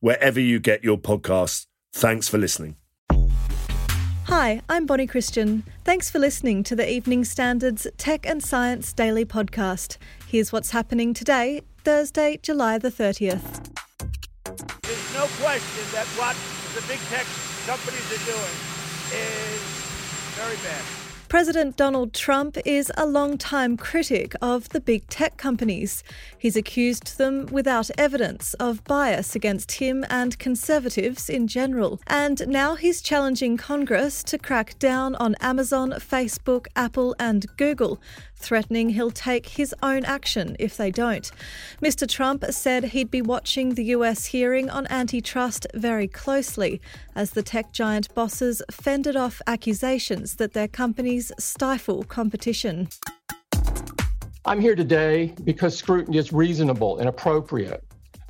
wherever you get your podcasts. Thanks for listening. Hi, I'm Bonnie Christian. Thanks for listening to the Evening Standards Tech and Science Daily Podcast. Here's what's happening today, Thursday, July the 30th. There's no question that what the big tech companies are doing is very bad. President Donald Trump is a long-time critic of the big tech companies. He's accused them without evidence of bias against him and conservatives in general. And now he's challenging Congress to crack down on Amazon, Facebook, Apple, and Google, threatening he'll take his own action if they don't. Mr. Trump said he'd be watching the US hearing on antitrust very closely as the tech giant bosses fended off accusations that their companies stifle competition. I'm here today because scrutiny is reasonable and appropriate.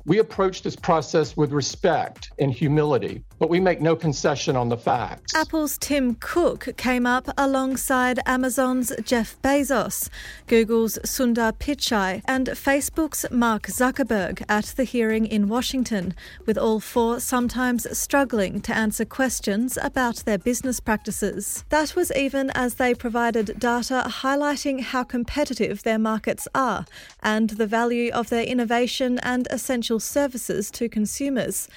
We approach this process with respect and humility, but we make no concession on the facts. Apple's Tim Cook came up alongside Amazon's Jeff Bezos, Google's Sundar Pichai, and Facebook's Mark Zuckerberg at the hearing in Washington, with all four sometimes struggling to answer questions about their business practices. That was even as they provided data highlighting how competitive their markets are and the value of their innovation and essential services to consumers.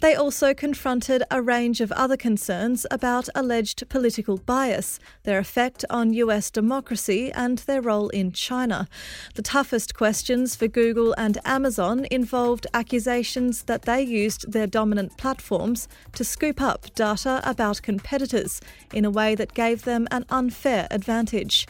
They also confronted a range of other concerns about alleged political bias, their effect on US democracy, and their role in China. The toughest questions for Google and Amazon involved accusations that they used their dominant platforms to scoop up data about competitors in a way that gave them an unfair advantage.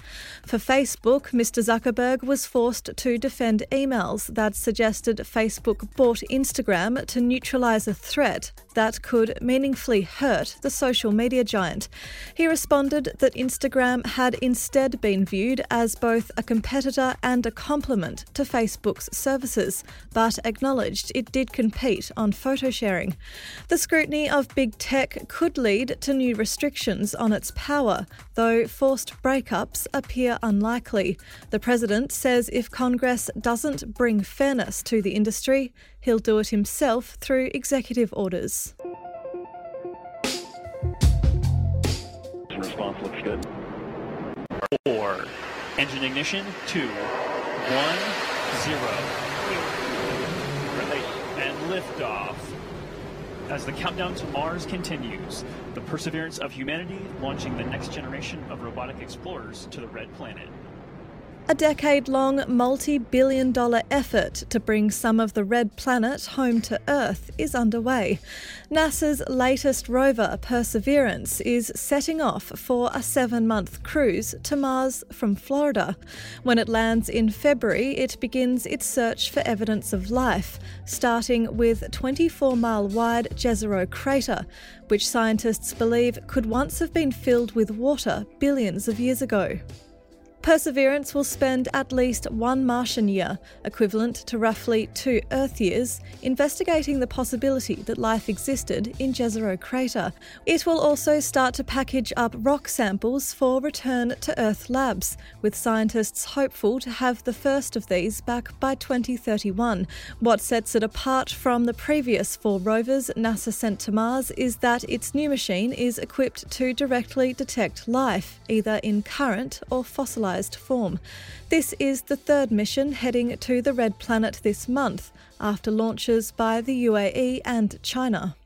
For Facebook, Mr. Zuckerberg was forced to defend emails that suggested Facebook bought Instagram to neutralize a threat that could meaningfully hurt the social media giant. He responded that Instagram had instead been viewed as both a competitor and a complement to Facebook's services, but acknowledged it did compete on photo sharing. The scrutiny of big tech could lead to new restrictions on its power, though forced breakups appear unlikely. The president says if Congress doesn't bring fairness to the industry, he'll do it himself through executive orders. Good. Four. Engine ignition. Two. One. Zero. And liftoff. As the countdown to Mars continues, the perseverance of humanity launching the next generation of robotic explorers to the Red Planet. A decade long, multi billion dollar effort to bring some of the red planet home to Earth is underway. NASA's latest rover, Perseverance, is setting off for a seven month cruise to Mars from Florida. When it lands in February, it begins its search for evidence of life, starting with 24 mile wide Jezero crater, which scientists believe could once have been filled with water billions of years ago. Perseverance will spend at least one Martian year, equivalent to roughly two Earth years, investigating the possibility that life existed in Jezero crater. It will also start to package up rock samples for return to Earth labs, with scientists hopeful to have the first of these back by 2031. What sets it apart from the previous four rovers NASA sent to Mars is that its new machine is equipped to directly detect life, either in current or fossilized stabilised form. This is the third mission heading to the Red Planet this month, after launches by the UAE and China.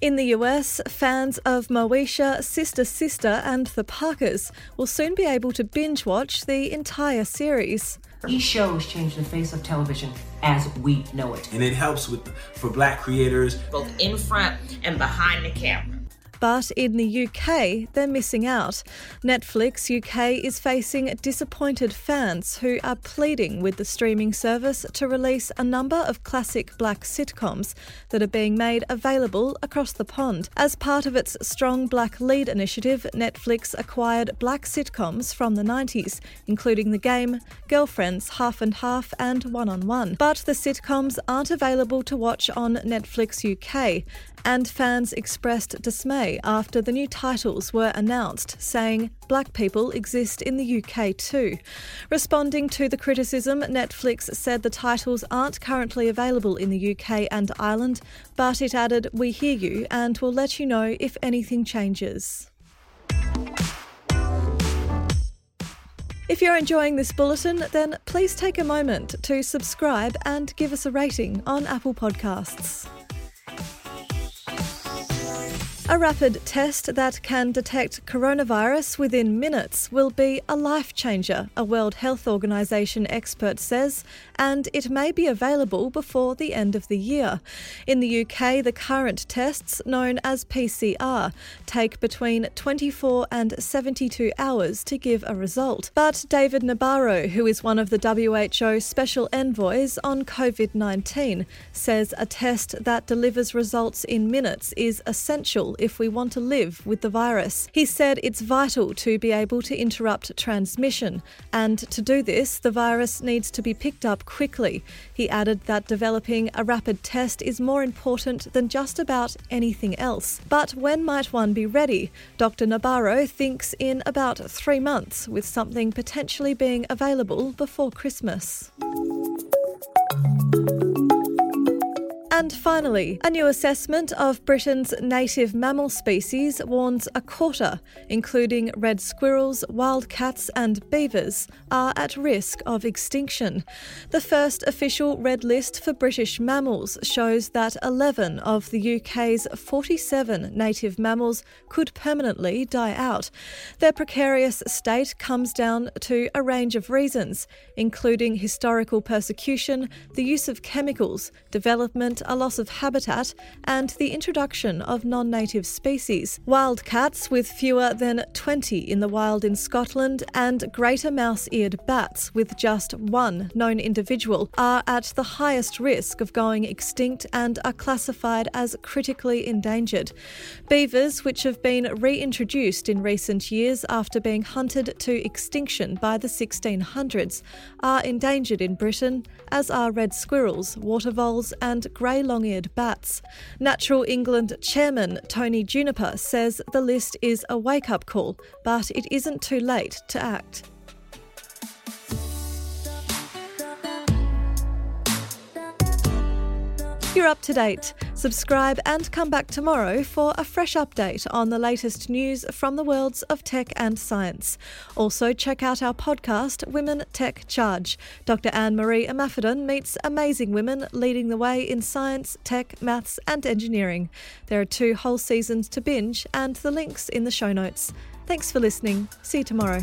In the US, fans of Moesha, Sister Sister, and The Parkers will soon be able to binge watch the entire series. These shows change the face of television as we know it. And it helps with for black creators, both in front and behind the camera. But in the UK, they're missing out. Netflix UK is facing disappointed fans who are pleading with the streaming service to release a number of classic black sitcoms that are being made available across the pond. As part of its Strong Black Lead initiative, Netflix acquired black sitcoms from the 90s, including The Game, Girlfriends, Half and Half, and One on One. But the sitcoms aren't available to watch on Netflix UK, and fans expressed dismay after the new titles were announced, saying black people exist in the UK too. Responding to the criticism, Netflix said the titles aren't currently available in the UK and Ireland, but it added, We hear you and will let you know if anything changes. If you're enjoying this bulletin, then please take a moment to subscribe and give us a rating on Apple Podcasts. A rapid test that can detect coronavirus within minutes will be a life changer, a World Health Organization expert says, and it may be available before the end of the year. In the UK, the current tests, known as PCR, take between 24 and 72 hours to give a result. But David Nabarro, who is one of the WHO special envoys on COVID 19, says a test that delivers results in minutes is essential if we want to live with the virus. He said it's vital to be able to interrupt transmission, and to do this, the virus needs to be picked up quickly. He added that developing a rapid test is more important than just about anything else. But when might one be ready? Dr. Nabarro thinks in about three months, with something potentially being available before Christmas. And finally, a new assessment of Britain's native mammal species warns a quarter, including red squirrels, wildcats, and beavers, are at risk of extinction. The first official red list for British mammals shows that 11 of the UK's 47 native mammals could permanently die out. Their precarious state comes down to a range of reasons, including historical persecution, the use of chemicals, development, a loss of habitat, and the introduction of non native species. Wildcats, with fewer than 20 in the wild in Scotland, and greater mouse eared bats, with just one known individual, are at the highest risk of going extinct and are classified as critically endangered. Beavers, which have been reintroduced in recent years after being hunted to extinction by the 1600s, are endangered in Britain, as are red squirrels, water voles, and grey long eared bats. Natural England chairman Tony Juniper says the list is a wake up call, but it isn't too late to act. You're up to date. Subscribe and come back tomorrow for a fresh update on the latest news from the worlds of tech and science. Also, check out our podcast, Women Tech Charge. Dr. Anne Marie Imafidon meets amazing women leading the way in science, tech, maths, and engineering. There are two whole seasons to binge, and the links in the show notes. Thanks for listening. See you tomorrow.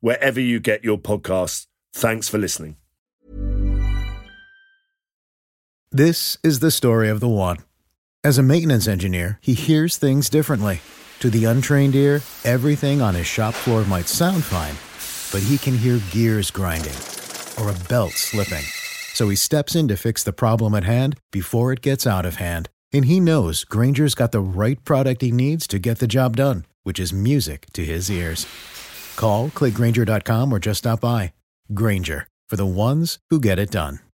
wherever you get your podcasts. Thanks for listening. This is the story of the one. As a maintenance engineer, he hears things differently. To the untrained ear, everything on his shop floor might sound fine, but he can hear gears grinding or a belt slipping. So he steps in to fix the problem at hand before it gets out of hand And he knows Grainger's got the right product he needs to get the job done, which is music to his ears. Call, click Grainger.com, or just stop by. Grainger, for the ones who get it done.